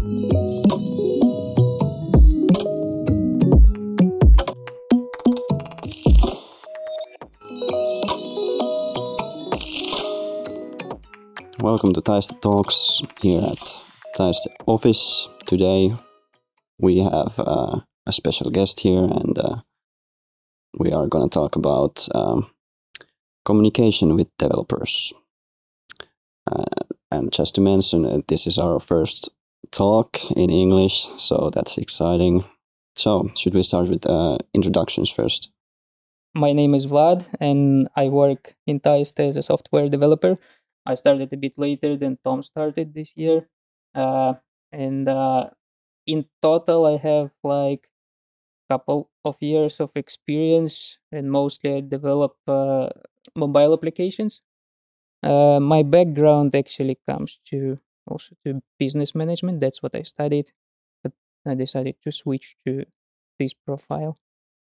Welcome to Taiste Talks here at Taiste office. Today we have uh, a special guest here, and uh, we are going to talk about um, communication with developers. Uh, and just to mention, uh, this is our first talk in English, so that's exciting. So, should we start with uh, introductions first? My name is Vlad, and I work in Taiste as a software developer. I started a bit later than Tom started this year. Uh, and uh, in total, I have like a couple of years of experience, and mostly I develop uh, mobile applications. Uh, my background actually comes to also to business management. That's what I studied, but I decided to switch to this profile,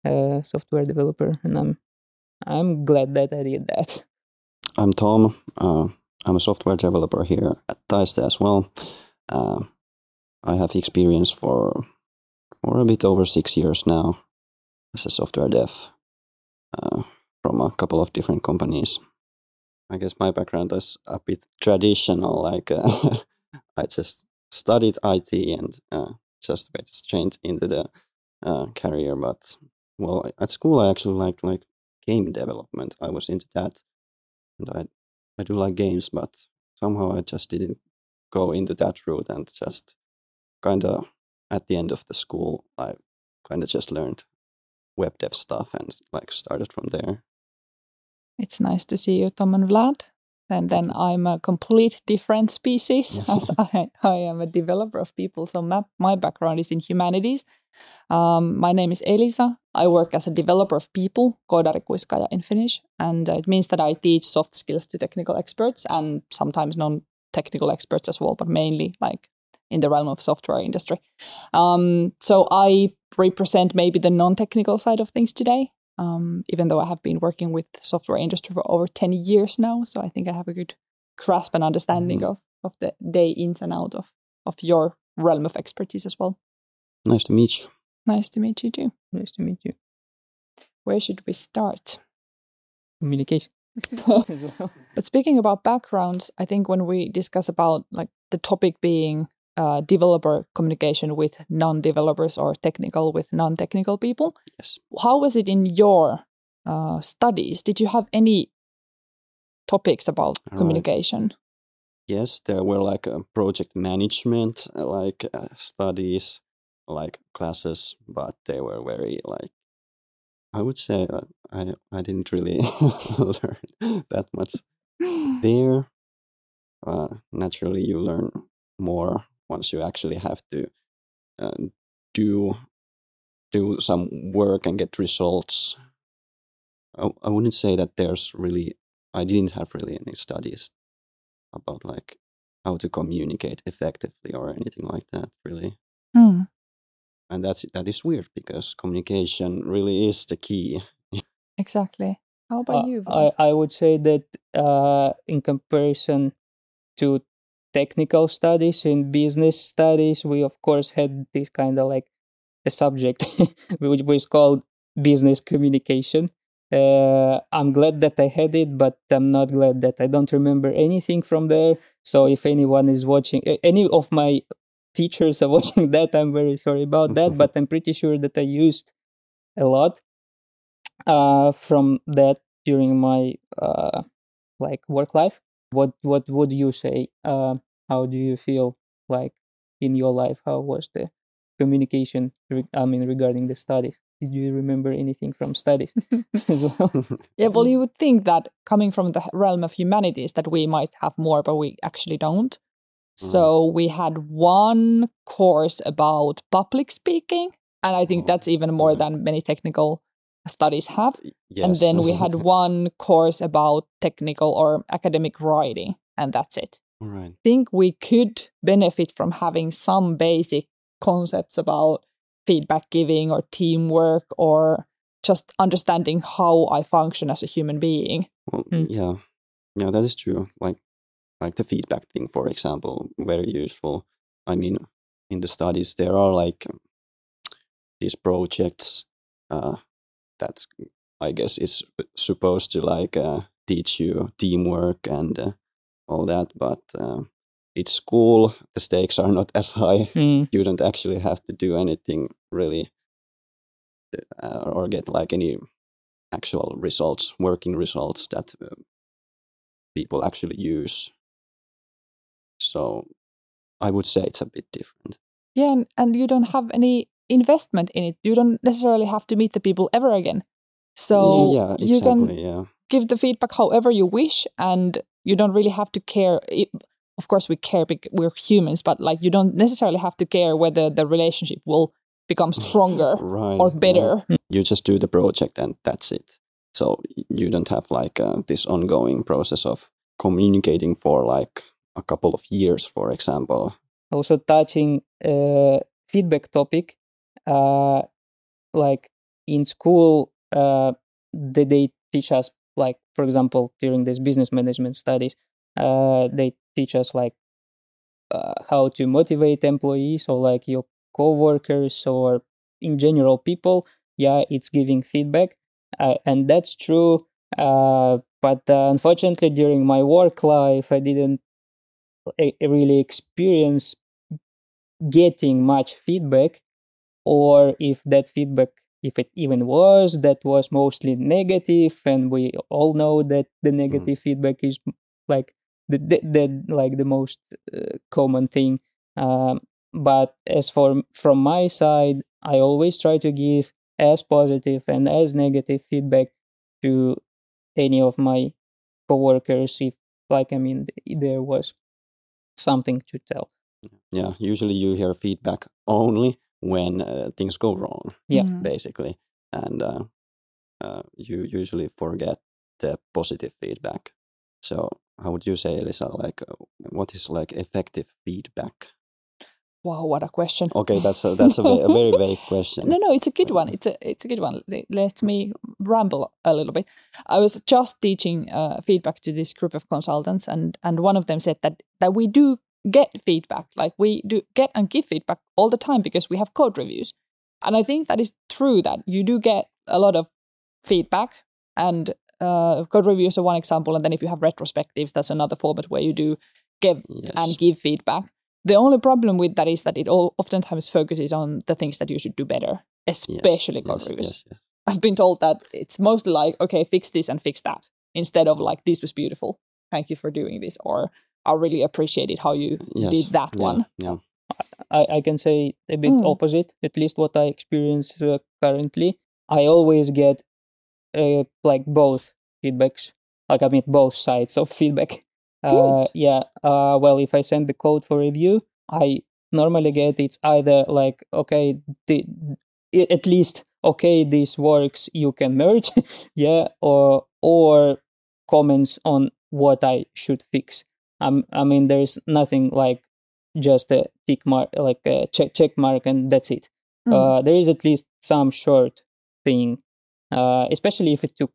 uh, software developer, and I'm I'm glad that I did that. I'm Tom. Uh, I'm a software developer here at Taiste as well. Uh, I have experience for for a bit over six years now as a software dev uh, from a couple of different companies. I guess my background is a bit traditional. Like uh, I just studied IT and uh, just went straight into the uh, career. But well, at school I actually liked like game development. I was into that, and I I do like games, but somehow I just didn't go into that route and just kind of at the end of the school I kind of just learned web dev stuff and like started from there. It's nice to see you, Tom and Vlad. And then I'm a complete different species as I, I am a developer of people. So my, my background is in humanities. Um, my name is Elisa. I work as a developer of people, koodarikuiskaaja in Finnish. And uh, it means that I teach soft skills to technical experts and sometimes non-technical experts as well, but mainly like in the realm of software industry. Um, so I represent maybe the non-technical side of things today um, even though I have been working with software industry for over 10 years now. So I think I have a good grasp and understanding mm-hmm. of, of the day ins and out of, of your realm of expertise as well. Nice to meet you. Nice to meet you too. Nice to meet you. Where should we start? Communication. But speaking about backgrounds, I think when we discuss about like the topic being uh, developer communication with non-developers or technical with non-technical people. Yes. How was it in your uh, studies? Did you have any topics about communication? Yes, there were like uh, project management, uh, like uh, studies, like classes, but they were very like I would say I I didn't really learn that much there. Uh, naturally, you learn more once you actually have to uh, do do some work and get results. I, I wouldn't say that there's really I didn't have really any studies about like how to communicate effectively or anything like that really. Mm. And that's that is weird because communication really is the key. exactly. How about uh, you? I, I would say that uh, in comparison to technical studies in business studies we of course had this kind of like a subject which was called business communication. Uh, i'm glad that i had it but i'm not glad that i don't remember anything from there. So if anyone is watching any of my teachers are watching that i'm very sorry about that but i'm pretty sure that i used a lot uh, from that during my uh, like work life. What what would you say uh, how do you feel like in your life? How was the communication i mean regarding the studies did you remember anything from studies as well? Yeah well you would think that coming from the realm of humanities that we might have more but we actually don't. So mm. we had one course about public speaking and i think oh, that's even more than many technical studies have. Yes. and then we had one course about technical or academic writing and that's it right. I think we could benefit from having some basic concepts about feedback giving or teamwork or just understanding how I function as a human being. Well, mm. yeah, yeah, that is true. Like, like the feedback thing, for example, very useful. I mean, in the studies there are like these projects uh, that I guess is supposed to like uh, teach you teamwork and uh, all that, but uh, it's school. The stakes are not as high. Mm. You don't actually have to do anything really, uh, or get like any actual results, working results that uh, people actually use. So I would say it's a bit different. Yeah, and, and you don't have any investment in it. You don't necessarily have to meet the people ever again. So yeah, you can exactly. Yeah. give the feedback however you wish, and you don't really have to care. It, of course, we care because we're humans, but like you don't necessarily have to care whether the relationship will become stronger right or yeah. better. you just do the project and that's it so you don't have like uh, this ongoing process of communicating for like a couple of years for example also touching uh, feedback topic uh, like in school uh, they, they teach us like for example during this business management studies uh, they teach us like uh, how to motivate employees or like your co-workers or in general people. Yeah it's giving feedback. Uh, and that's true uh, but uh, unfortunately during my work life i didn't really experience getting much feedback or if that feedback if it even was that was mostly negative and we all know that the negative feedback is like the, the, the like the most uh, common thing. Um, but as for from my side i always try to give as positive and as negative feedback to any of my coworkers if like i mean there was something to tell. Yeah usually you hear feedback only when uh, things go wrong Yeah. Mm. basically and uh, uh, you usually forget the positive feedback so how would you say elisa like uh, what is like effective feedback Wow, what a question. okay that's a, that's a, ve- a very vague question No, no, it's a good one. It's a it's a good one. Let me ramble a little bit. I was just teaching uh, feedback to this group of consultants, and and one of them said that that we do get feedback, like we do get and give feedback all the time because we have code reviews, and I think that is true that you do get a lot of feedback, and uh, code reviews are one example, and then if you have retrospectives, that's another format where you do give yes and give feedback. The only problem with that is that it all oftentimes focuses on the things that you should do better, Yes, especially code yes, reviews. yes, yes. I've been told that it's mostly like, okay, fix this and fix that, instead of like, this was beautiful. Thank you for doing this. Or I really appreciated how you Yes, did that yeah, one. yeah I, I can say a bit Mm. opposite, at least what I experience uh, currently. I always get uh, like both feedbacks, like I mean both sides of feedback. Uh, Good. yeah. Uh, well, if I send the code for review, I normally get it's either like okay, the, at least okay, this works, you can merge, yeah, or or comments on what I should fix. Um, I mean, there's nothing like just a tick mark, like a check check mark, and that's it. Mm. Uh, there is at least some short thing, uh, especially if it took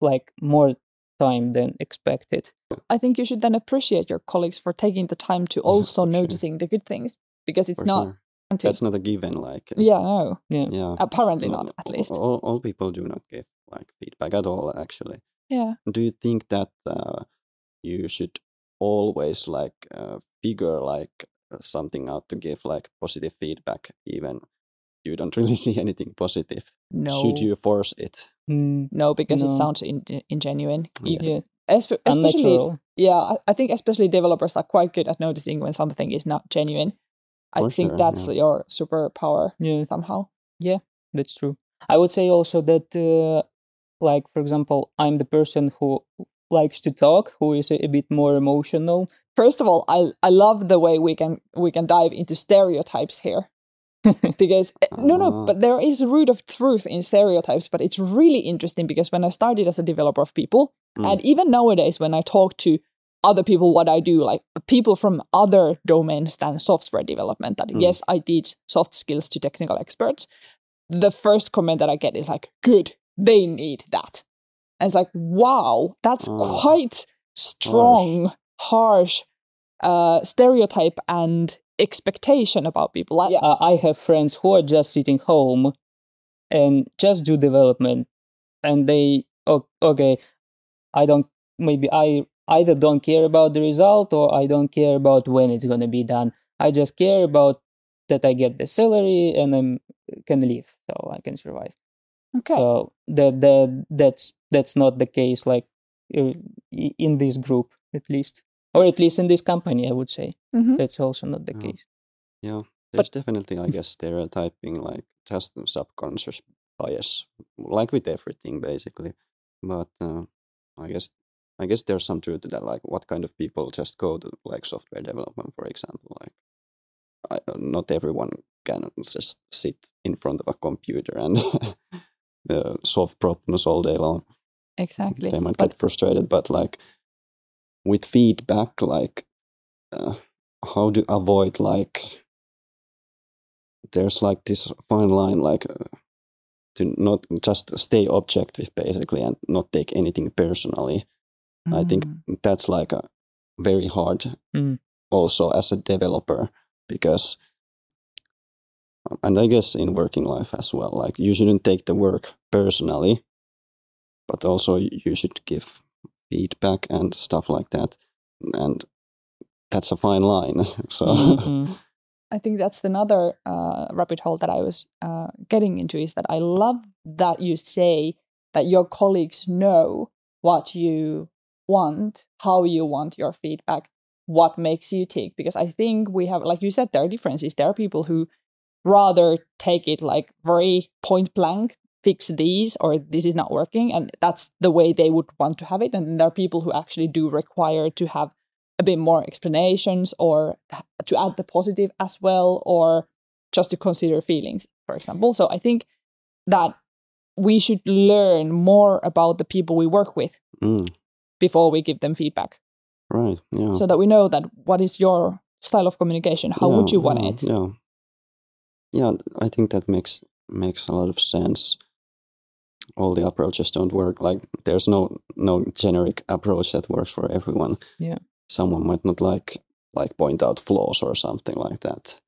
like more time than expected. I think you should then appreciate your colleagues for taking the time to Yeah, also sure. noticing the good things because it's for not. sure. to- that's not a given like yeah, no, Yeah. yeah apparently No, not, at least. all, all people do not give like feedback at all actually Yeah. do you think that uh, you should always like uh, figure like uh, something out to give like positive feedback even you don't really see anything positive No. should you force it Mm, No, because it sounds in, ingenuine. You- yeah, espe- especially unnatural. yeah I, I think especially developers are quite good at noticing when something is not genuine i For think sure, that's yeah. your superpower Yeah, somehow yeah that's true. I would say also that, uh, like for example, I'm the person who likes to talk, who is a, a bit more emotional. first of all i i love the way we can we can dive into stereotypes here because eh, no no Ah. but there is a root of truth in stereotypes but it's really interesting because when i started as a developer of people Mm. and even nowadays when i talk to other people what i do like people from other domains than software development that Mm. yes i teach soft skills to technical experts the first comment that i get is like good they need that and it's like wow that's Oh. quite strong harsh uh, stereotype and expectation about people. Like, yeah, I have friends who are just sitting home and just do development, and they okay, I don't maybe I either don't care about the result or I don't care about when it's gonna be done. I just care about that I get the salary and I can live, so I can survive. Okay. So that that that's that's not the case like uh, in this group at least, or at least in this company, I would say. Mhm. That's also not the Yeah. case. Yeah, there's definitely, I guess, stereotyping, like just subconscious bias, like with everything, basically. But uh, I guess, I guess there's some truth to that. Like, what kind of people just go to like software development, for example? Like, I, not everyone can just sit in front of a computer and uh, solve problems all day long. exactly. They might But get frustrated, but like with feedback, like uh, how to avoid like there's like this fine line, like uh, to not just stay objective basically and not take anything personally. I think Mm. that's like a very hard Mm. also as a developer because and I guess in working life as well, like you shouldn't take the work personally, but also you should give feedback and stuff like that. And that's a fine line. So Mhm. I think that's another uh, rabbit hole that I was uh, getting into is that I love that you say that your colleagues know what you want, how you want your feedback, what makes you tick. Because I think we have, like you said, there are differences. There are people who rather take it like very point blank, fix these or this is not working, and that's the way they would want to have it. And there are people who actually do require to have a bit more explanations or to add the positive as well or just to consider feelings for example so i think that we should learn more about the people we work with Mm, before we give them feedback right. Yeah. so that we know that what is your style of communication how would you want yeah, it Yeah. Yeah, I think that makes makes a lot of sense. All the approaches don't work. Like there's no no generic approach that works for everyone. Yeah. Someone might not like like point out flaws or something like that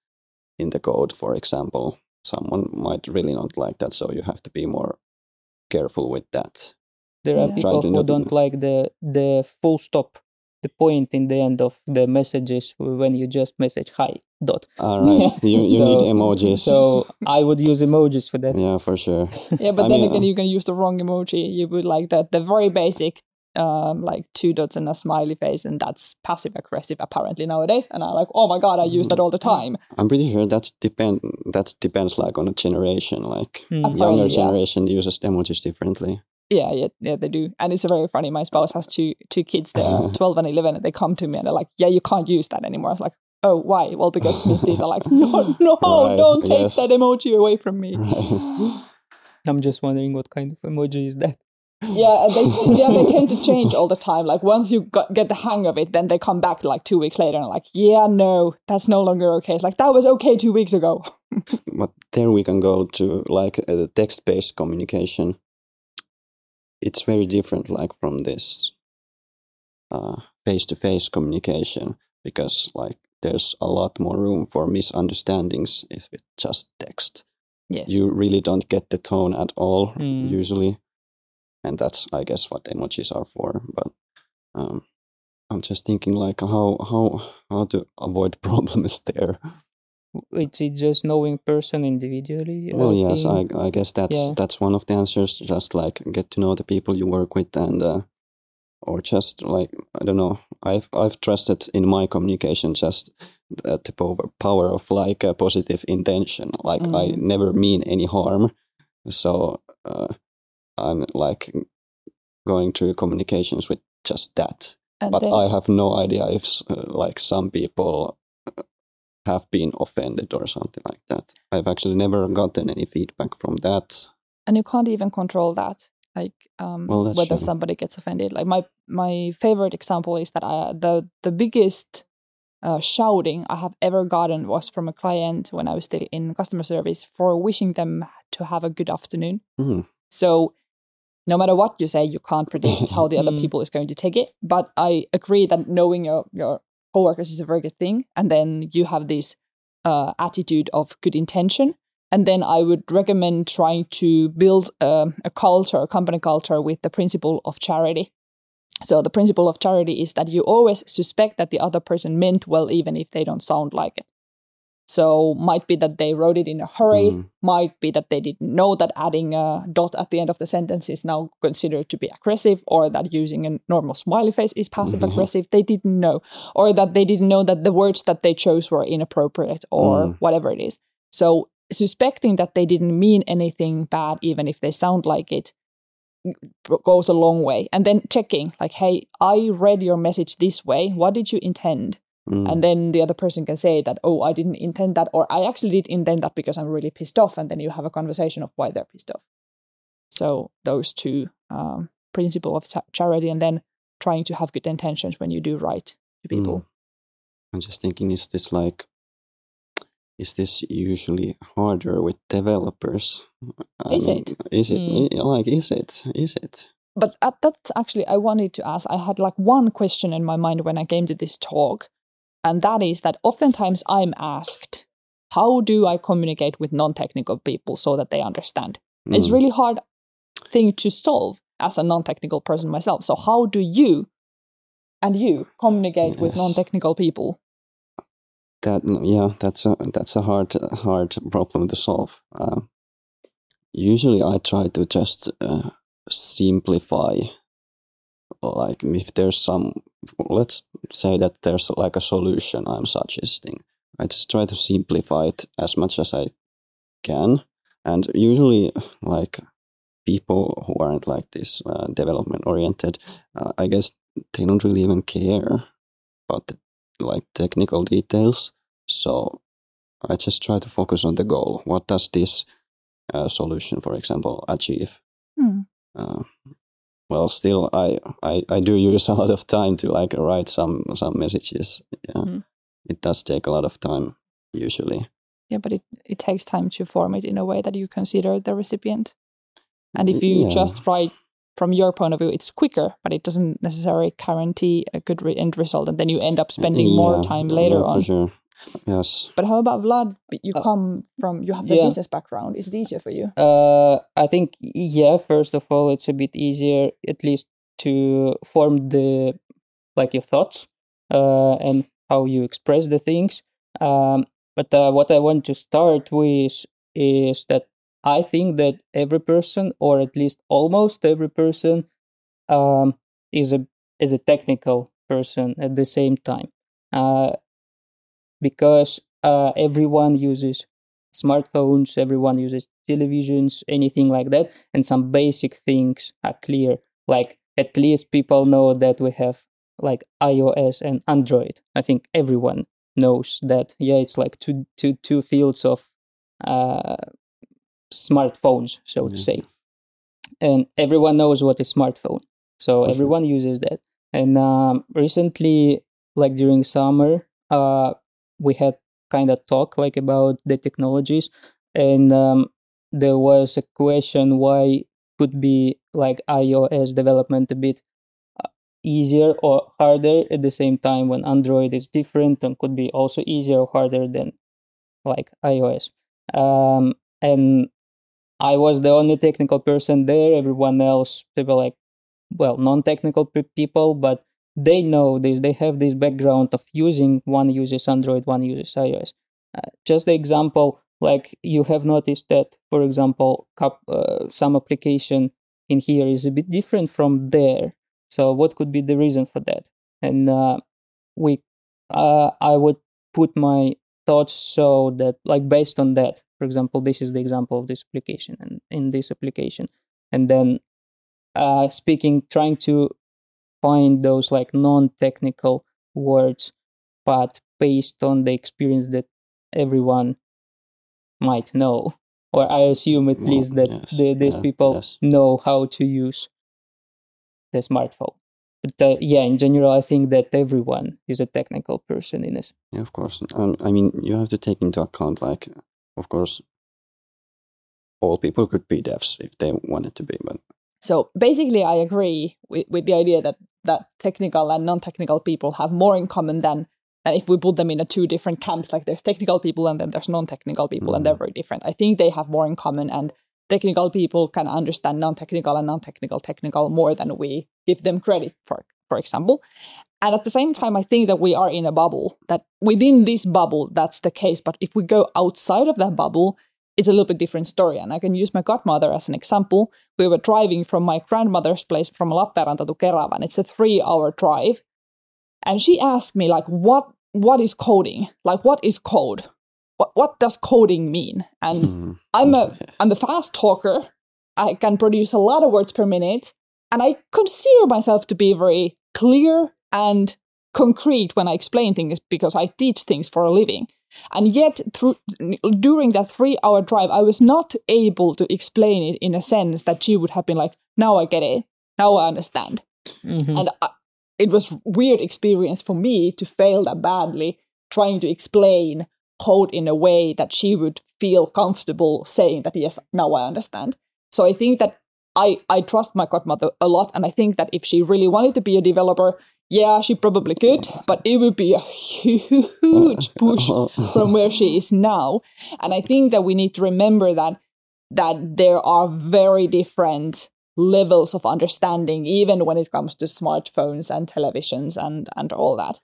in the code, for example. Someone might really not like that, so you have to be more careful with that. There are Yeah. Try people who don't like the the full stop, the point in the end of the messages when you just message hi dot. All right, you you need emojis. So I would use emojis for that. yeah, for sure. yeah but I then mean, again uh, you can use the wrong emoji you would like the, the very basic um, like two dots and a smiley face and that's passive aggressive apparently nowadays and i'm like oh my god i use that all the time I'm pretty sure that's depend that depends like on a generation. Like Mm. Apparently, younger yeah. generation uses emojis differently. Yeah, yeah, yeah, they do, and it's very funny. My spouse has two two kids. They're twelve and eleven, and they come to me and they're like, "Yeah, you can't use that anymore." I was like, "Oh, why?" Well, because Miss These are like, "No, no, Right, don't take yes. that emoji away from me." Right. I'm just wondering what kind of emoji is that. yeah, they yeah they tend to change all the time. Like once you got, get the hang of it, then they come back like two weeks later and like, "Yeah, no, that's no longer okay." It's like that was okay two weeks ago. but there we can go to like uh, the text-based communication. It's very different, like from this uh, face-to-face communication, because like there's a lot more room for misunderstandings if it's just text. Yes. You really don't get the tone at all Mm. usually, and that's I guess what emojis are for. But um, I'm just thinking like how how how to avoid problems there. It's it just knowing person individually. Well, yes, I. I guess that's Yeah. that's one of the answers. Just like get to know the people you work with, and uh, or just like I don't know. I've I've trusted in my communication just the the power power of like a positive intention. Like I Mm. never mean any harm, so uh, I'm like going through communications with just that. And But then- I have no idea if uh, like some people have been offended or something like that. I've actually never gotten any feedback from that. and you can't even control that like um Well, whether true. somebody gets offended like my my favorite example is that I, the the biggest uh, shouting i have ever gotten was from a client when i was still in customer service for wishing them to have a good afternoon Hmm. so no matter what you say you can't predict how the other Mm. people is going to take it but i agree that knowing your your coworkers is a very good thing, and then you have this uh, attitude of good intention. And then I would recommend trying to build um, a culture, a company culture with the principle of charity. So the principle of charity is that you always suspect that the other person meant well, even if they don't sound like it. So might be that they wrote it in a hurry, Mm. might be that they didn't know that adding a dot at the end of the sentence is now considered to be aggressive, or that using a normal smiley face is passive aggressive. They didn't know, or that they didn't know that the words that they chose were inappropriate, or Mm. whatever it is. So suspecting that they didn't mean anything bad, even if they sound like it, goes a long way. And then checking, like, hey, I read your message this way. What did you intend? Mm. and then the other person can say that oh i didn't intend that or i actually did intend that because i'm really pissed off and then you have a conversation of why they're pissed off so those two um, principle of cha- charity and then trying to have good intentions when you do right to people Mm. I'm just thinking, is this like, is this usually harder with developers? I Is it? Is it Mm. Like? Is it? Is it? but at that actually i wanted to ask i had like one question in my mind when i came to this talk and that is that oftentimes i'm asked how do i communicate with non-technical people so that they understand It's Mm. really hard thing to solve as a non-technical person myself. So how do you and you communicate with non-technical people? that yeah that's a that's a hard hard problem to solve uh, usually i try to just uh, simplify like if there's some let's say that there's like a solution i'm suggesting i just try to simplify it as much as i can and usually like people who aren't like this uh, development oriented uh, i guess they don't really even care about the like technical details. So I just try to focus on the goal. What does this uh, solution, for example, achieve? Hmm. Well, still, I, I I do use a lot of time to like write some some messages. Yeah, Mhm. it does take a lot of time usually. Yeah, but it, it takes time to form it in a way that you consider the recipient. And if you yeah. just write from your point of view, it's quicker, but it doesn't necessarily guarantee a good re- end result. And then you end up spending more time later yeah, for on. sure. Yes. But how about Vlad? You Uh, come from, you have the yeah. business background. Is it easier for you? Uh, I think yeah. First of all, it's a bit easier, at least, to form the like your thoughts uh, and how you express the things. Um, but uh, what I want to start with is that I think that every person, or at least almost every person, um, is a is a technical person at the same time, uh, because uh, everyone uses smartphones, everyone uses televisions, anything like that, and some basic things are clear. Like at least people know that we have like iOS and Android. I think everyone knows that. Yeah, it's like two two two fields of uh, smartphones, so to say, and everyone knows what is smartphone. So For sure. everyone uses that. And um, recently, like during summer, uh, we had kind of talk like about the technologies, and um, there was a question why could be like iOS development a bit uh, easier or harder at the same time when Android is different and could be also easier or harder than like iOS. Um, and I was the only technical person there. Everyone else, people like, well, non-technical pe- people, but they know this. They have this background of using. One uses Android, one uses iOS. Uh, just the example, like you have noticed that, for example, cup, uh, some application in here is a bit different from there. So what could be the reason for that? And uh, we, uh, I would put my thoughts so that like based on that for example this is the example of this application and in this application and then uh speaking trying to find those like non-technical words but based on the experience that everyone might know or i assume at Well, least that yes, the, these yeah, people yes. know how to use the smartphone but uh, yeah in general i think that everyone is a technical person in a s- Yeah, of course. Um, I mean, you have to take into account, like, of course, all people could be devs if they wanted to be, but So basically, I agree with, with the idea that that technical and non-technical people have more in common than And if we put them in a two different camps, like there's technical people and then there's non-technical people, and they're mm. very different. I think they have more in common, and technical people can understand non-technical and non-technical technical more than we give them credit for, for example. And at the same time, I think that we are in a bubble. That within this bubble, that's the case. But if we go outside of that bubble, it's a little bit different story. And I can use my godmother as an example. We were driving from my grandmother's place from Lappeenranta to Keravan. It's a three-hour drive and she asked me like what what is coding like what is code what what does coding mean and Hmm. i'm a i'm a fast talker i can produce a lot of words per minute and i consider myself to be very clear and concrete when i explain things because i teach things for a living and yet through during that 3 hour drive i was not able to explain it in a sense that she would have been like now i get it. Now i understand. Mhm. and I, it was weird experience for me to fail that badly trying to explain code in a way that she would feel comfortable saying that yes now i understand. So i think that i i trust my godmother a lot and i think that if she really wanted to be a developer yeah she probably could but it would be a huge push from where she is now and i think that we need to remember that that there are very different levels of understanding even when it comes to smartphones and televisions and and all that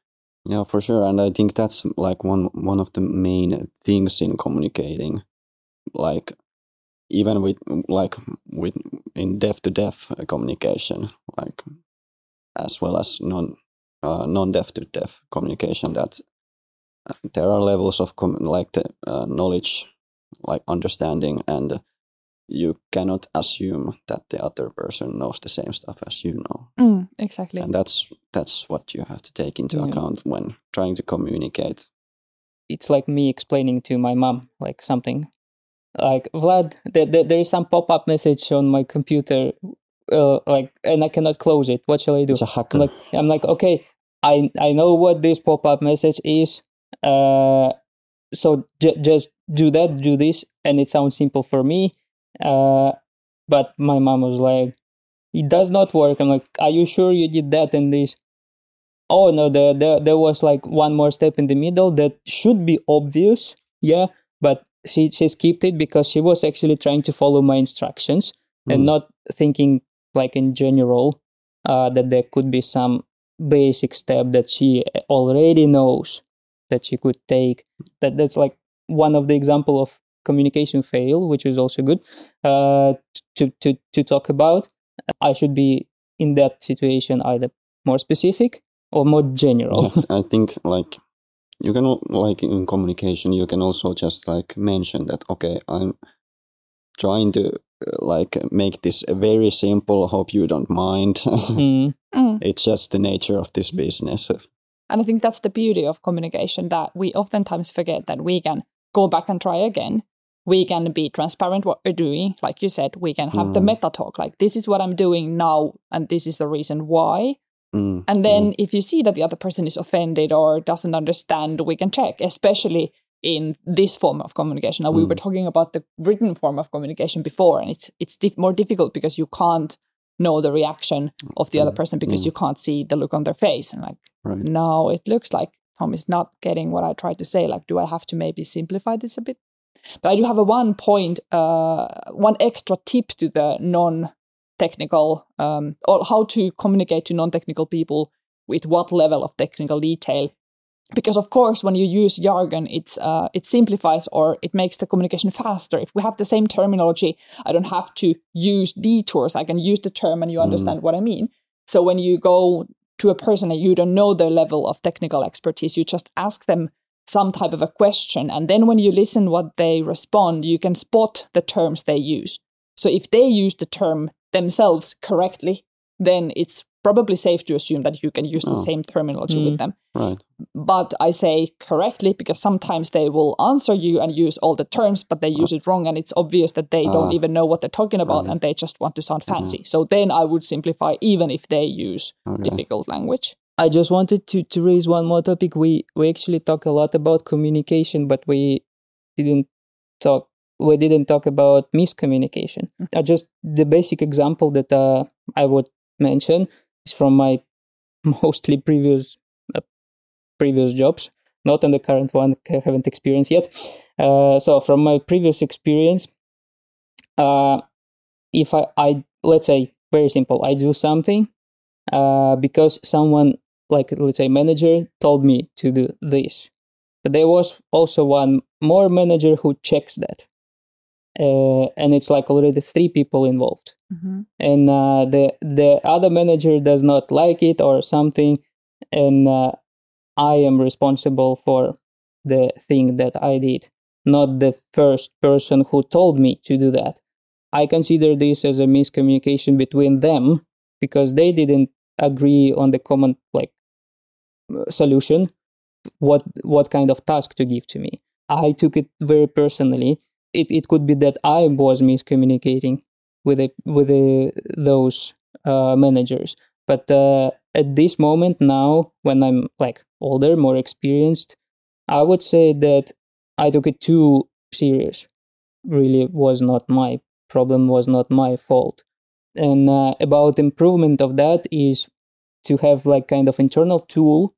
Yeah, for sure. And I think that's like one one of the main things in communicating. Like even with like with in dev to dev communication, like as well as non uh, non dev to dev communication, that uh, there are levels of com- like the uh, knowledge, like understanding, and you cannot assume that the other person knows the same stuff as you know. Exactly. And that's that's what you have to take into Yeah. account when trying to communicate. It's like me explaining to my mom like something. Like vlad there, there, there is some pop-up message on my computer uh, like and i cannot close it. What shall i do? It's a hacker. I'm like i'm like okay i i know what this pop-up message is uh so j- just do that do this and it sounds simple for me uh but my mom was like it does not work. I'm like are you sure you did that and this? Oh no there, there there was like one more step in the middle that should be obvious yeah but she she skipped it because she was actually trying to follow my instructions and Mm. not thinking like in general uh, that there could be some basic step that she already knows that she could take. That that's like one of the example of communication fail which is also good uh, to to to talk about. I should be in that situation either more specific or more general. Yeah, i think like you can like in communication you can also just like mention that okay i'm trying to like make this very simple hope you don't mind Mm, Mm. it's just the nature of this business And I think that's the beauty of communication that we oftentimes forget that we can go back and try again. We can be transparent what we're doing. Like you said, we can have the Mm. meta talk, like this is what I'm doing now, and this is the reason why. Mm, And then if you see that the other person is offended or doesn't understand, we can check, especially in this form of communication. Now, we Mm. were talking about the written form of communication before, and it's it's more difficult because you can't know the reaction of the other Mm, person because mm. you can't see the look on their face. And like, right no, it looks like Tom is not getting what I tried to say. Like, do I have to maybe simplify this a bit? But I do have a one point, uh, one extra tip to the non technical, um, or how to communicate to non technical people with what level of technical detail. Because of course, when you use jargon, it's uh, it simplifies or it makes the communication faster. If we have the same terminology, I don't have to use detours. I can use the term, and you Mm. understand what I mean. So when you go to a person and you don't know their level of technical expertise, you just ask them some type of a question, and then when you listen what they respond, you can spot the terms they use. So if they use the term themselves correctly, then it's probably safe to assume that you can use the Oh. same terminology with Mm. them. right But I say correctly because sometimes they will answer you and use all the terms, but they use it wrong, and it's obvious that they don't Ah. even know what they're talking about Right. and they just want to sound fancy. So then I would simplify even if they use okay difficult language. I just wanted to, to raise one more topic. We we actually talk a lot about communication, but we didn't talk we didn't talk about miscommunication. Uh, just the basic example that uh, I would mention is from my mostly previous uh, previous jobs, not on the current one. I haven't experienced yet. Uh, so from my previous experience, uh, if I, I let's say very simple, I do something uh, because someone like let's say manager told me to do this. But there was also one more manager who checks that, uh, and it's like already three people involved. Mm-hmm. And uh, the the other manager does not like it or something, and uh, I am responsible for the thing that I did, not the first person who told me to do that. I consider this as a miscommunication between them because they didn't agree on the common like solution what what kind of task to give to me i took it very personally it, it could be that i was miscommunicating with a, with a, those uh, managers. But uh, at this moment now when i'm like older more experienced i would say that i took it too serious. Really was not my problem was not my fault. And uh, about improvement of that is to have like kind of internal tool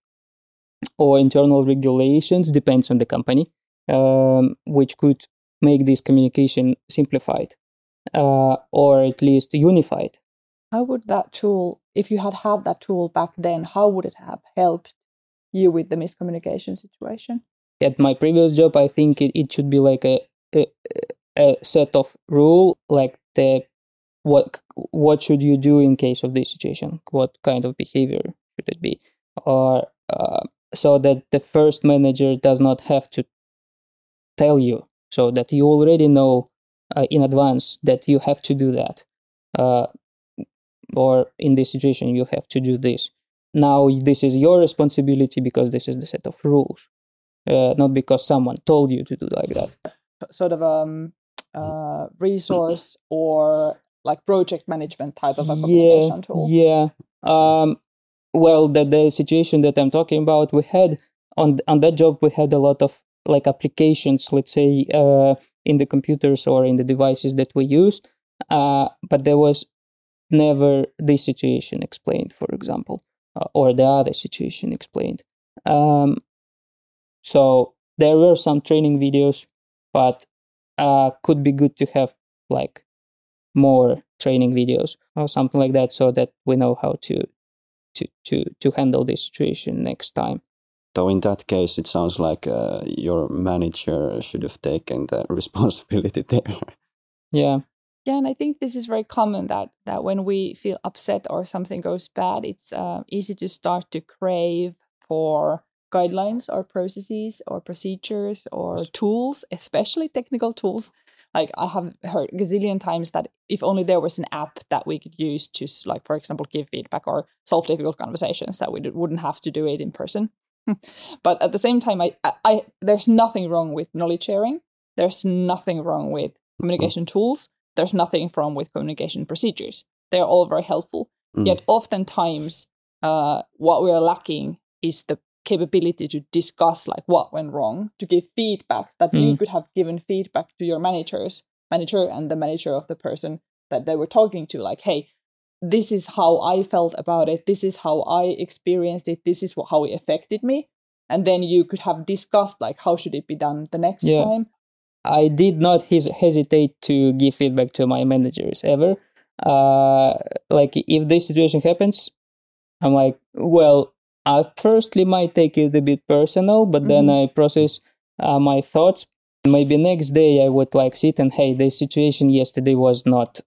or internal regulations depends on the company um, which could make this communication simplified uh, or at least unified. How would that tool, if you had had that tool back then, how would it have helped you with the miscommunication situation? at my previous job i think it, it should be like a, a, a set of rule like the what what should you do in case of this situation? What kind of behavior should it be? Or uh, so that the first manager does not have to tell you so that you already know uh, in advance that you have to do that uh, or in this situation you have to do this now this is your responsibility because this is the set of rules uh, not because someone told you to do like that Sort of um uh resource or like project management type of a communication tool. Yeah. Um, well, the, the situation that I'm talking about, we had on on that job, we had a lot of like applications, let's say, uh, in the computers or in the devices that we use, uh, but there was never this situation explained, for example, uh, or the other situation explained. Um, so there were some training videos, but uh, could be good to have like more training videos or something like that so that we know how to to to to handle this situation next time Though in that case, it sounds like uh, your manager should have taken the responsibility there. yeah Yeah, and I think this is very common that that when we feel upset or something goes bad, it's uh, easy to start to crave for guidelines or processes or procedures or tools, especially technical tools. Like I have heard gazillion times that if only there was an app that we could use to, like for example, give feedback or solve difficult conversations, that we wouldn't have to do it in person. but at the same time, I, I, I there's nothing wrong with knowledge sharing. There's nothing wrong with communication tools. There's nothing wrong with communication procedures. They're all very helpful. Mm. Yet oftentimes, uh, what we are lacking is the capability to discuss like what went wrong, to give feedback that you Mm. could have given feedback to your managers, manager and the manager of the person that they were talking to. Like, hey, this is how I felt about it. This is how I experienced it. This is what, how it affected me. And then you could have discussed like how should it be done the next Yeah. time. i did not hes- hesitate to give feedback to my managers ever uh like if this situation happens i'm like well i firstly might take it a bit personal but then Mhm. i process uh, my thoughts maybe next day i would like sit and hey the situation yesterday was not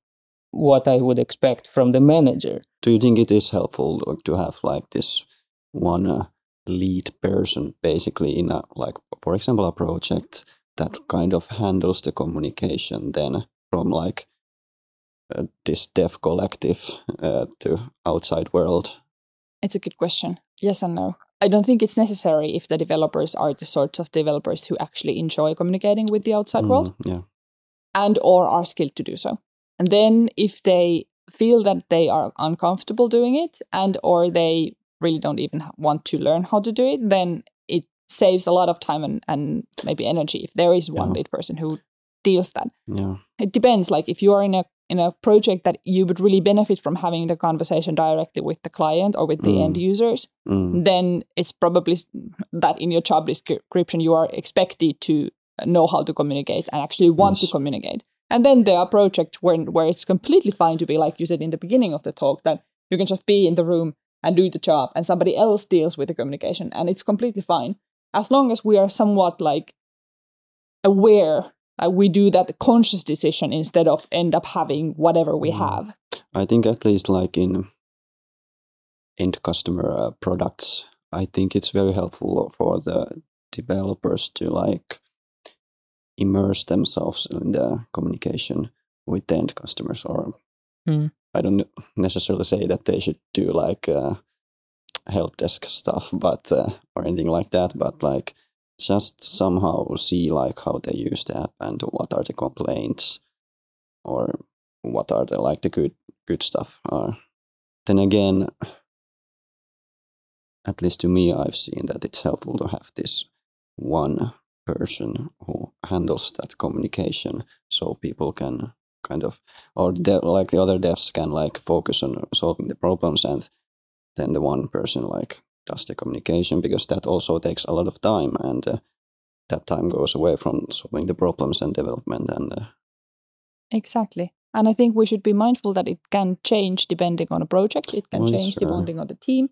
what i would expect from the manager Do you think it is helpful like, to have like this one uh, lead person basically in a like for example a project that kind of handles the communication then from like uh, this dev collective uh, to outside world? It's a good question. Yes and no. I don't think it's necessary if the developers are the sorts of developers who actually enjoy communicating with the outside world Mm, yeah. and or are skilled to do so. And then if they feel that they are uncomfortable doing it and or they really don't even want to learn how to do it, then it saves a lot of time and, and maybe energy if there is one Yeah. lead person who deals that. Yeah. It depends. Like if you are in a in a project that you would really benefit from having the conversation directly with the client or with the Mm. end users, Mm. then it's probably that in your job description you are expected to know how to communicate and actually want to communicate. And then there are projects where where it's completely fine to be like you said in the beginning of the talk that you can just be in the room and do the job and somebody else deals with the communication and it's completely fine as long as we are somewhat like aware like we do that conscious decision instead of end up having whatever we Mm. have I think at least like in end customer uh, products, I think it's very helpful for the developers to like immerse themselves in the communication with the end customers. Or Mm. I don't necessarily say that they should do like uh, help desk stuff, but uh, or anything like that. But like just somehow see like how they use the app and what are the complaints or what are the like the good good stuff are. Then again, at least to me, I've seen that it's helpful to have this one person who handles that communication, so people can kind of, or de- like the other devs can like focus on solving the problems, and then the one person like does the communication because that also takes a lot of time, and uh, that time goes away from solving the problems and development and. Uh, Exactly. And I think we should be mindful that it can change depending on a project. It can change sure. depending on the team,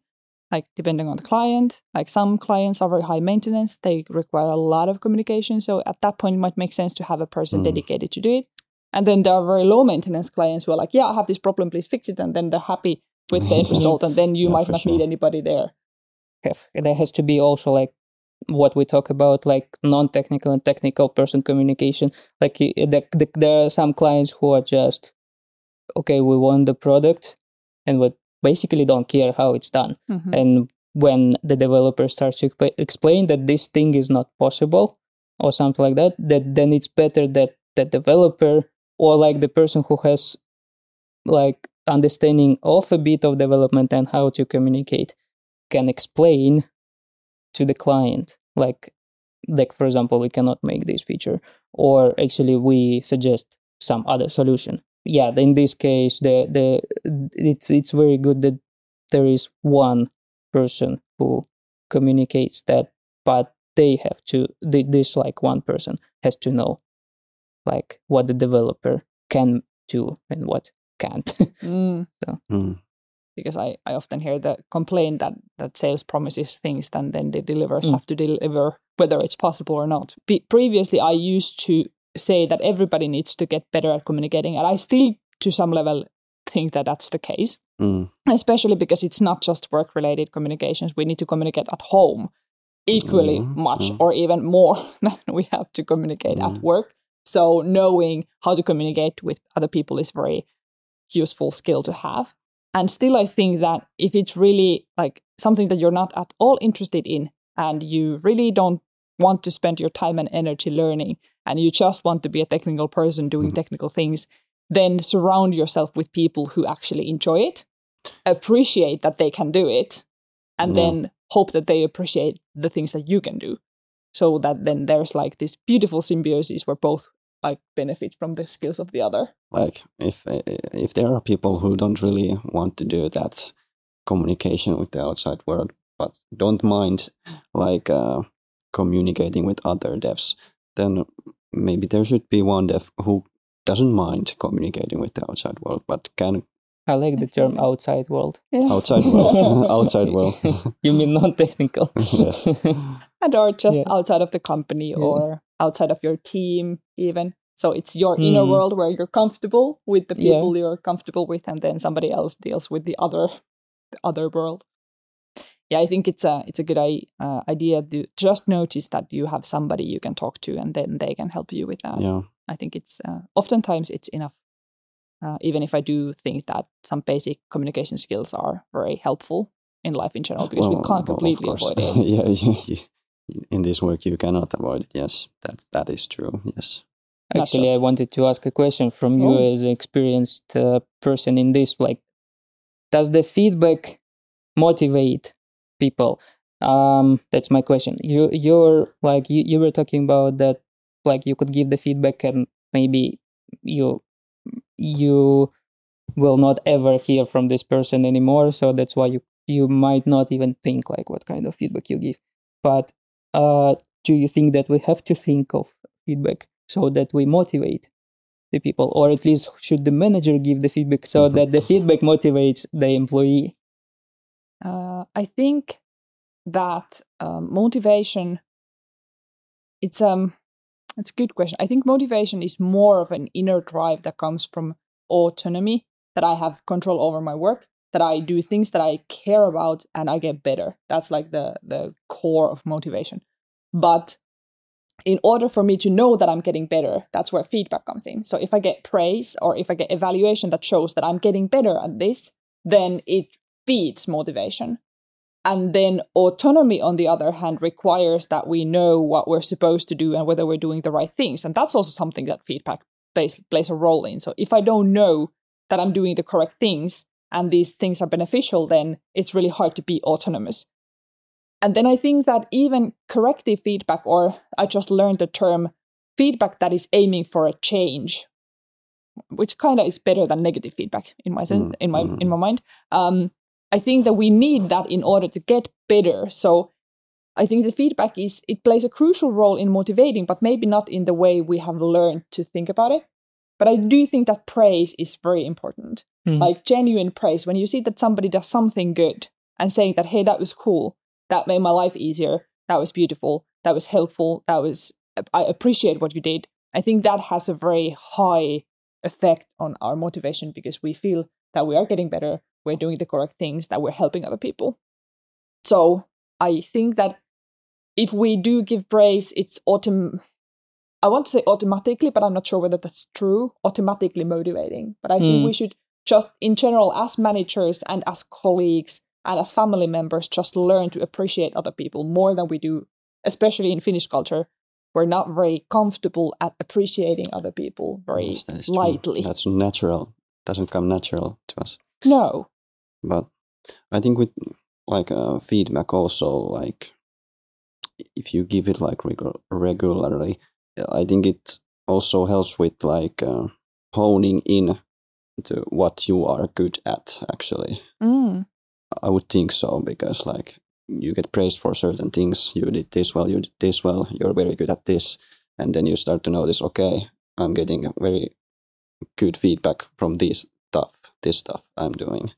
like depending on the client. Like some clients are very high maintenance, they require a lot of communication. So at that point, it might make sense to have a person Mm. dedicated to do it. And then there are very low maintenance clients who are like, yeah, I have this problem, please fix it. And then they're happy with the end result. And then you Yeah, might not need anybody there. there has to be also like what we talk about like non-technical and technical person communication like the, the, there are some clients who are just okay we want the product and we basically don't care how it's done Mhm. and when the developer starts to exp- explain that this thing is not possible or something like that that then it's better that the developer or like the person who has like understanding of a bit of development and how to communicate can explain to the client like like for example we cannot make this feature or actually we suggest some other solution yeah in this case the the it's it's very good that there is one person who communicates that but they have to th- this like one person has to know like what the developer can do and what can't Mm. mm, because I, I often hear the complaint that, that sales promises things and then the delivers Mm. have to deliver whether it's possible or not. Be- previously, I used to say that everybody needs to get better at communicating, and I still, to some level, think that that's the case, mm, especially because it's not just work related communications. We need to communicate at home equally Mhm, much mm. or even more than we have to communicate at Mm. work. So, knowing how to communicate with other people is very useful skill to have. And still, I think that if it's really like something that you're not at all interested in and you really don't want to spend your time and energy learning and you just want to be a technical person doing Mhm. technical things, then surround yourself with people who actually enjoy it, appreciate that they can do it, and Yeah. then hope that they appreciate the things that you can do. So that then there's like this beautiful symbiosis where both like benefit from the skills of the other. like if if there are people who don't really want to do that communication with the outside world but don't mind like uh, communicating with other devs then maybe there should be one dev who doesn't mind communicating with the outside world but can i like the term outside world outside world outside world you mean non-technical Yes. and or just Yeah. outside of the company Yeah. or outside of your team even so it's your inner Mm. world where you're comfortable with the Yeah. people you're comfortable with and then somebody else deals with the other the other world yeah i think it's a it's a good I, uh, idea. To just notice that you have somebody you can talk to and then they can help you with that. Yeah. I think it's uh, oftentimes it's enough uh, even if i do think that some basic communication skills are very helpful in life in general because we can't completely course. avoid it. Yeah you, you, in this work you cannot avoid it. Yes that that is true. Yes. Actually, just- I wanted to ask a question from you Oh. as an experienced uh, person in this. Like, does the feedback motivate people? Um, that's my question. You, you're like you, you were talking about that. Like, you could give the feedback, and maybe you you will not ever hear from this person anymore so that's why you you might not even think like what kind of feedback you give but uh, do you think that we have to think of feedback so that we motivate the people or at least should the manager give the feedback so that the feedback motivates the employee Uh, I think that um, motivation. It's um, it's a good question. I think motivation is more of an inner drive that comes from autonomy that I have control over my work, that I do things that I care about and I get better. That's like the the core of motivation. But in order for me to know that I'm getting better, that's where feedback comes in. So if I get praise or if I get evaluation that shows that I'm getting better at this, then it feeds motivation. And then autonomy, on the other hand, requires that we know what we're supposed to do and whether we're doing the right things. And that's also something that feedback plays, plays a role in. So if I don't know that I'm doing the correct things and these things are beneficial, then it's really hard to be autonomous. And then I think that even corrective feedback, or I just learned the term feedback that is aiming for a change, which kind of is better than negative feedback in my sen- Mm, in my mm. in my mind. Um, I think that we need that in order to get better. So I think the feedback is it plays a crucial role in motivating, but maybe not in the way we have learned to think about it. But I do think that praise is very important. Mhm. Like genuine praise. When you see that somebody does something good and saying that, hey, that was cool, that made my life easier, that was beautiful, that was helpful, that was I appreciate what you did. I think that has a very high effect on our motivation because we feel that we are getting better, we're doing the correct things, that we're helping other people. So I think that if we do give praise, it's autom- I want to say automatically, but I'm not sure whether that's true, automatically motivating. But I think Mm. we should just in general, as managers and as colleagues and as family members, just learn to appreciate other people more than we do, especially in Finnish culture. We're not very comfortable at appreciating other people very Yes, that is true. lightly. That's natural. Doesn't come natural to us. No. But I think with like uh, feedback also like if you give it like regu- regularly, I think it also helps with like uh, honing in to what you are good at. Actually, Mm. I would think so because like you get praised for certain things. You did this well. You did this well. You're very good at this, and then you start to notice. Okay, I'm getting very good feedback from this stuff. This stuff I'm doing.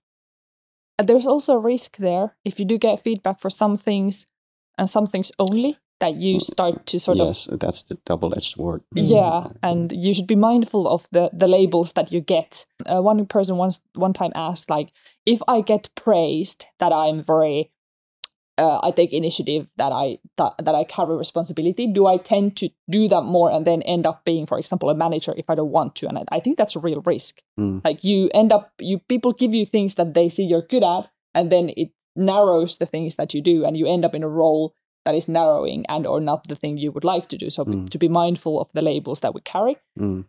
And there's also a risk there if you do get feedback for some things and some things only that you start to sort of yes, that's the double-edged word. Yeah, and you should be mindful of the the labels that you get. Uh, one person once one time asked, like, if I get praised that I'm very, uh, I take initiative, that I that, that I carry responsibility, do I tend to do that more and then end up being, for example, a manager if I don't want to? And I, I think that's a real risk. Mm. Like you end up, you people give you things that they see you're good at, and then it narrows the things that you do, and you end up in a role that is narrowing and or not the thing you would like to do. So Mm. to be mindful of the labels that we carry. Mm.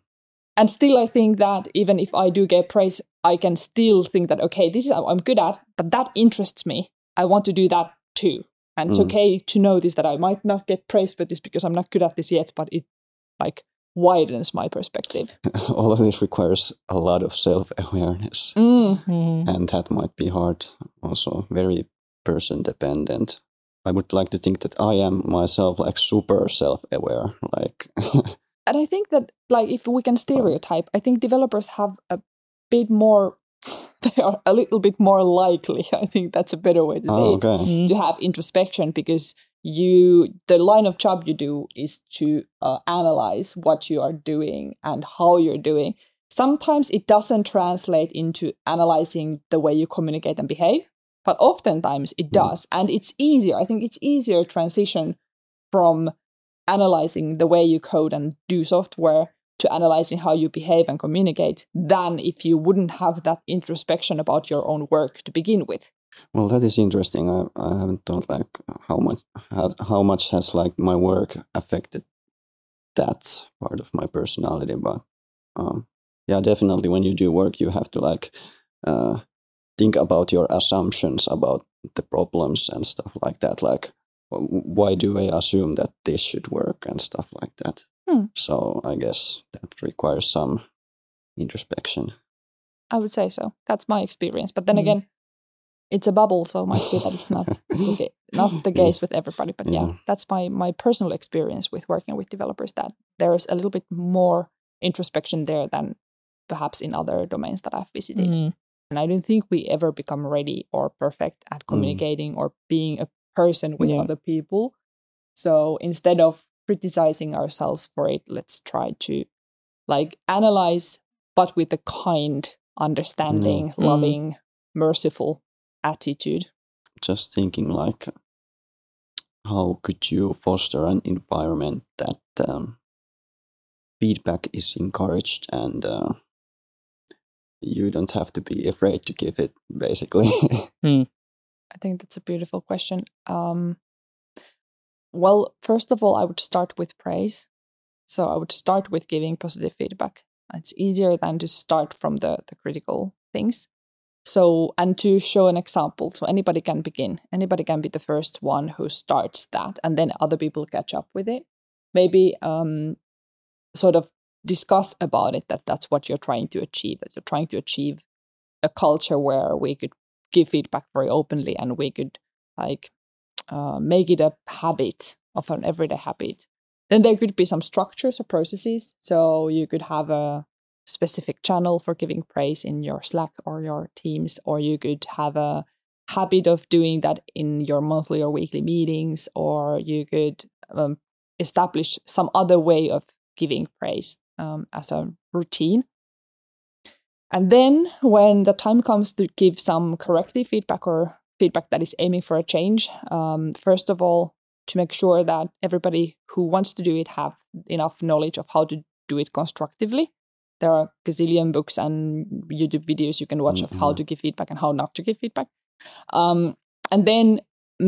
And still, I think that even if I do get praise, I can still think that okay, this is what I'm good at, but that interests me. I want to do that too. And it's Mm. okay to know this that I might not get praised for this because I'm not good at this yet, but it like widens my perspective. All of this requires a lot of self-awareness, Mm. Mhm. and that might be hard. Also, very person-dependent. I would like to think that I am myself like super self-aware. Like, And I think that like if we can stereotype, I think developers have a bit more. They are a little bit more likely. I think that's a better way to say oh, it. okay. Mhm. to have introspection because you the line of job you do is to uh, analyze what you are doing and how you're doing sometimes it doesn't translate into analyzing the way you communicate and behave but oftentimes it Mm. does and it's easier i think it's easier transition from analyzing the way you code and do software to analyzing how you behave and communicate than if you wouldn't have that introspection about your own work to begin with Well, that is interesting. I, I haven't thought like how much how, how much has like my work affected that part of my personality. But um, yeah, definitely when you do work, you have to like uh, think about your assumptions about the problems and stuff like that. Like, why do I assume that this should work and stuff like that? Hmm. So I guess that requires some introspection. I would say so. That's my experience. But then Mm. again, it's a bubble, so it might be that it's not it's okay, not the case with everybody. But yeah, Yeah. that's my my personal experience with working with developers. That there is a little bit more introspection there than perhaps in other domains that I've visited. Mm. And I don't think we ever become ready or perfect at communicating or being a person with Yeah. other people. So instead of criticizing ourselves for it, let's try to like analyze, but with a kind, understanding, Mm. loving, merciful attitude. Just thinking like, how could you foster an environment that um, feedback is encouraged and uh, you don't have to be afraid to give it, basically. I think that's a beautiful question. Um, well, first of all, I would start with praise. So I would start with giving positive feedback. It's easier than to start from the, the critical things. So, and to show an example. So anybody can begin. Anybody can be the first one who starts that, and then other people catch up with it. Maybe um, sort of discuss about it that that's what you're trying to achieve, that you're trying to achieve a culture where we could give feedback very openly and we could like uh, make it a habit of an everyday habit. Then there could be some structures or processes. So you could have a specific channel for giving praise in your slack or your teams or you could have a habit of doing that in your monthly or weekly meetings or you could um, establish some other way of giving praise um, as a routine. And then when the time comes to give some corrective feedback or feedback that is aiming for a change, um, first of all, to make sure that everybody who wants to do it have enough knowledge of how to do it constructively. There are gazillion books and YouTube videos you can watch of how Mhm. to give feedback and how not to give feedback. Um, and then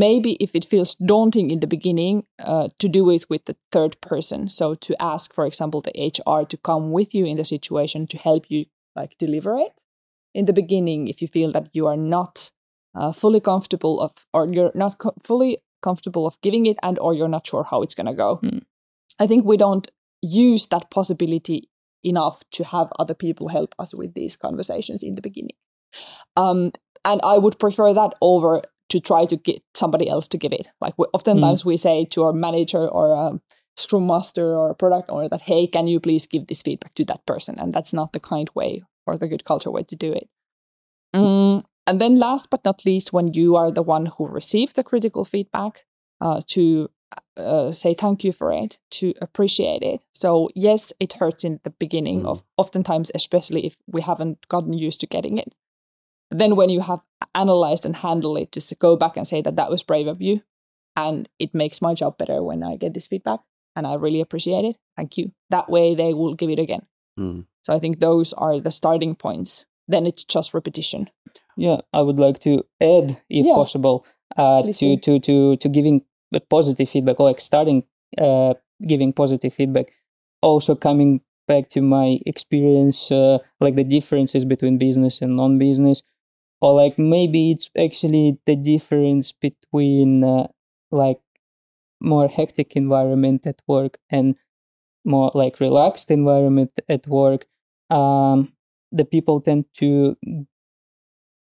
maybe if it feels daunting in the beginning, uh, to do it with the third person. So to ask, for example, the HR to come with you in the situation to help you like deliver it in the beginning if you feel that you are not uh, fully comfortable of or you're not co- fully comfortable of giving it and or you're not sure how it's going to go. Hmm. i think we don't use that possibility enough to have other people help us with these conversations in the beginning. Um, and i would prefer that over to try to get somebody else to give it. Like we, oftentimes we say to our manager or a scrum master or a product owner that hey can you please give this feedback to that person? And that's not the kind way or the good culture way to do it. Mm, and then last but not least when you are the one who received the critical feedback uh, to uh, say thank you for it to appreciate it. So yes it hurts in the beginning Mm. of oftentimes especially if we haven't gotten used to getting it. But then when you have analyzed and handled it to go back and say that that was brave of you and it makes my job better when i get this feedback and i really appreciate it. Thank you. That way they will give it again. Mm. so i think those are the starting points. Then it's just repetition Yeah, I would like to add, if Yeah. possible, uh, to, to to to giving positive feedback or like starting uh, giving positive feedback. Also coming back to my experience, uh, like the differences between business and non-business, or like maybe it's actually the difference between uh, like more hectic environment at work and more like relaxed environment at work. Um, the people tend to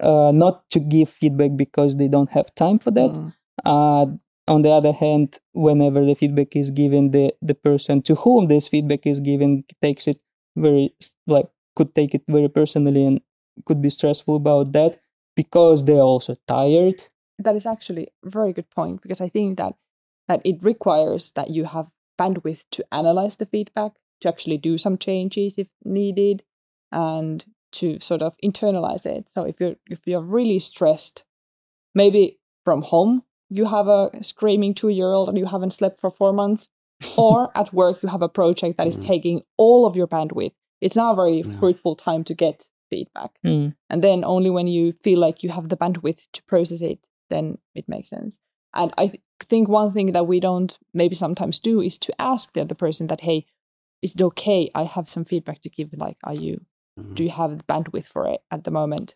uh, not to give feedback because they don't have time for that. Mm. Uh, on the other hand, whenever the feedback is given, the the person to whom this feedback is given takes it very like could take it very personally and could be stressful about that because they're also tired. that is actually a very good point because I think that that it requires that you have bandwidth to analyze the feedback, to actually do some changes if needed, and to sort of internalize it. So if you're if you're really stressed, maybe from home you have a screaming two year old and you haven't slept for four months, or at work you have a project that is Mm. taking all of your bandwidth. It's not a very fruitful time to get feedback. Mm. And then only when you feel like you have the bandwidth to process it, then it makes sense. And I th- think one thing that we don't maybe sometimes do is to ask the other person that, hey, is it okay? I have some feedback to give. Like, are you, Mm. do you have the bandwidth for it at the moment?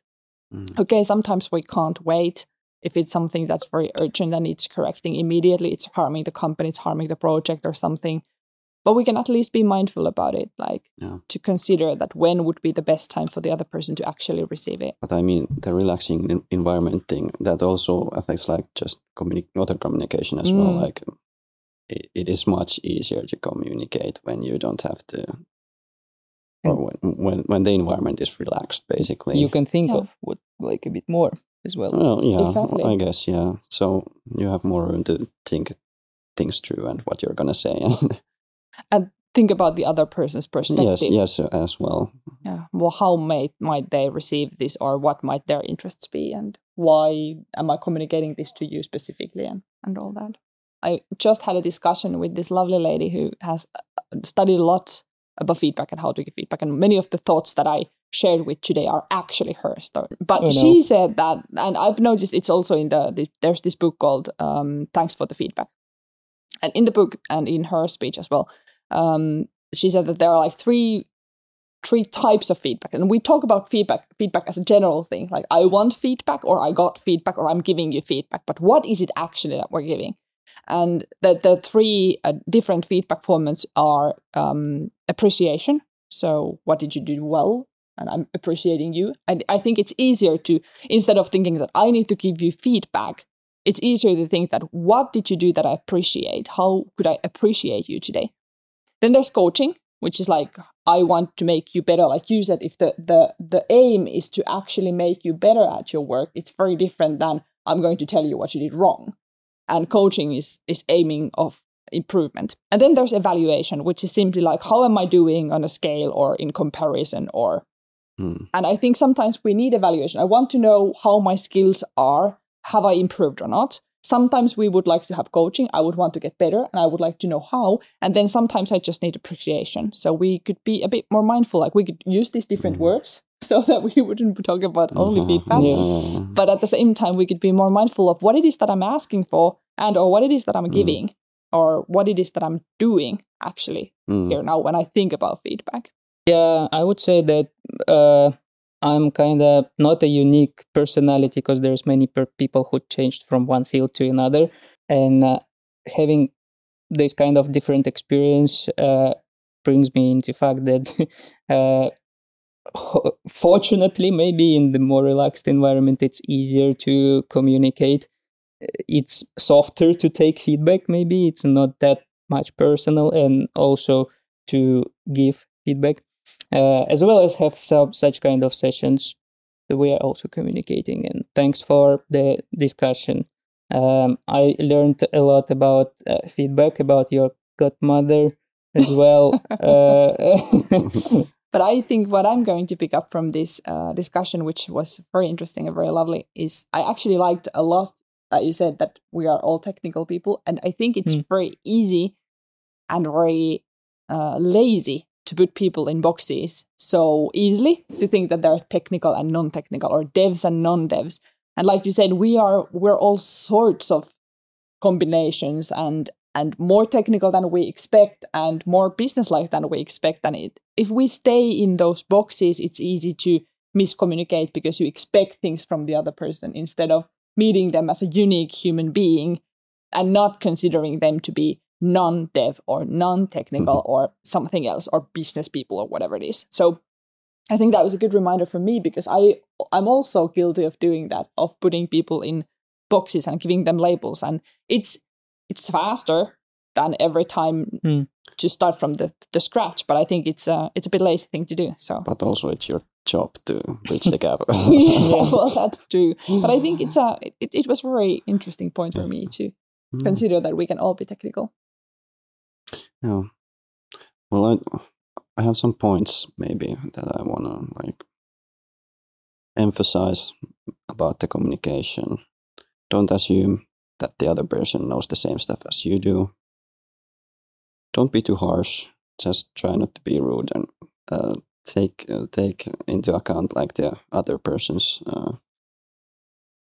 Mm. Okay, sometimes we can't wait. If it's something that's very urgent and it's correcting immediately, it's harming the company, it's harming the project or something. but we can at least be mindful about it like Yeah. to consider that when would be the best time for the other person to actually receive it But I mean, the relaxing environment thing that also affects like just communi- other communication as well. Mm. Like, it, it is much easier to communicate when you don't have to, or when when, when the environment is relaxed, basically. You can think Yeah. of what like a bit more as well. Well, yeah, Exactly. I guess, yeah. So you have more room to think things through and what you're gonna say. And think about the other person's perspective yes, yes, as well. yeah well how might might they receive this or what might their interests be and why am i communicating this to you specifically and and all that i just had a discussion with this lovely lady who has uh, studied a lot about feedback and how to give feedback and many of the thoughts that i shared with today are actually hers but Oh, no. she said that and i've noticed it's also in the, the there's this book called um, thanks for the feedback. And in the book and in her speech as well um, she said that there are like three three types of feedback. And we talk about feedback feedback as a general thing like i want feedback or i got feedback or i'm giving you feedback but what is it actually that we're giving and the, the three uh, different feedback formats are um, appreciation. So what did you do well? And i'm appreciating you. And i think it's easier to instead of thinking that i need to give you feedback it's easier to think that what did you do that i appreciate? How could i appreciate you today? Then there's coaching which is like I want to make you better. Like you said, if the the the aim is to actually make you better at your work, it's very different than I'm going to tell you what you did wrong. And coaching is is aiming of improvement. And then there's evaluation, which is simply like how am I doing on a scale or in comparison or Hmm. and I think sometimes we need evaluation. I want to know how my skills are. Have I improved or not? Sometimes we would like to have coaching. I would want to get better and I would like to know how. And then sometimes I just need appreciation. So we could be a bit more mindful. Like we could use these different Mhm. words so that we wouldn't talk about only Yeah, feedback. yeah, yeah, yeah. But at the same time, we could be more mindful of what it is that I'm asking for and or what it is that I'm Mhm. giving or what it is that I'm doing actually Mm. here now when I think about feedback. Yeah, I would say that uh, I'm kind of not a unique personality because there's many per- people who changed from one field to another, and uh, having this kind of different experience uh, brings me into fact that. Fortunately, maybe in the more relaxed environment, it's easier to communicate. It's softer to take feedback. Maybe it's not that much personal, and also to give feedback uh, as well as have some such kind of sessions we are also communicating and thanks for the discussion um, i learned a lot about uh, feedback about your godmother as well uh, But I think what I'm going to pick up from this uh, discussion, which was very interesting and very lovely, is I actually liked a lot that you said that we are all technical people. And I think it's Mm. very easy and very uh, lazy to put people in boxes so easily to think that they're technical and non-technical or devs and non-devs. And like you said, we are we're all sorts of combinations and and more technical than we expect and more business-like than we expect. And it, if we stay in those boxes, it's easy to miscommunicate because you expect things from the other person instead of meeting them as a unique human being and not considering them to be non-dev or non-technical mm-hmm. or something else or business people or whatever it is. So I think that was a good reminder for me because I I'm also guilty of doing that of putting people in boxes and giving them labels and it's it's faster than every time Hmm. to start from the, the scratch but I think it's a it's a bit lazy thing to do so But also, it's your job to bridge the gap. yeah, well that's true but I think it's a it, it was a very interesting point for me to Mm. consider that we can all be technical Yeah. Well, I I have some points maybe that I wanna like emphasize about the communication. Don't assume that the other person knows the same stuff as you do. Don't be too harsh. Just try not to be rude and uh, take uh, take into account like the other person's uh,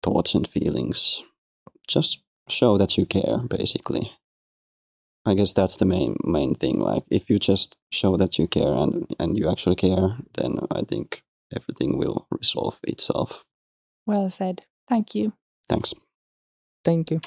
thoughts and feelings. Just show that you care, basically. I guess that's the main main thing. Like if you just show that you care and and you actually care, then I think everything will resolve itself. well said thank you Thanks. Thank you.